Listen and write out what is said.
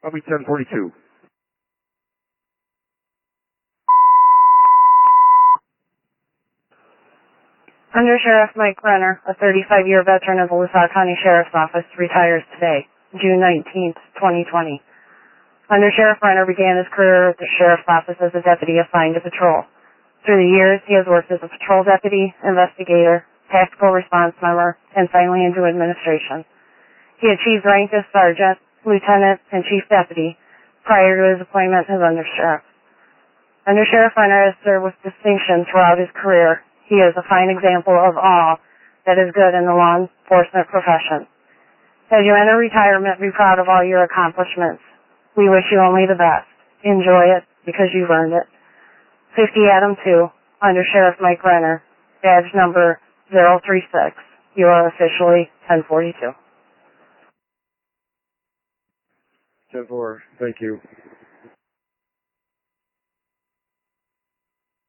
I'll 1042. Under Sheriff Mike Renner, a 35-year veteran of the LaSalle County Sheriff's Office, retires today, June 19, 2020. Under Sheriff Renner began his career at the Sheriff's Office as a deputy assigned to patrol. Through the years, he has worked as a patrol deputy, investigator, tactical response member, and finally into administration. He achieved rank as sergeant, lieutenant, and chief deputy prior to his appointment as undersheriff. Under Sheriff Renner has served with distinction throughout his career he is a fine example of all that is good in the law enforcement profession. As you enter retirement, be proud of all your accomplishments. We wish you only the best. Enjoy it because you've earned it. 50 Adam 2, under Sheriff Mike Renner, badge number 036. You are officially 1042. 10-4, thank you.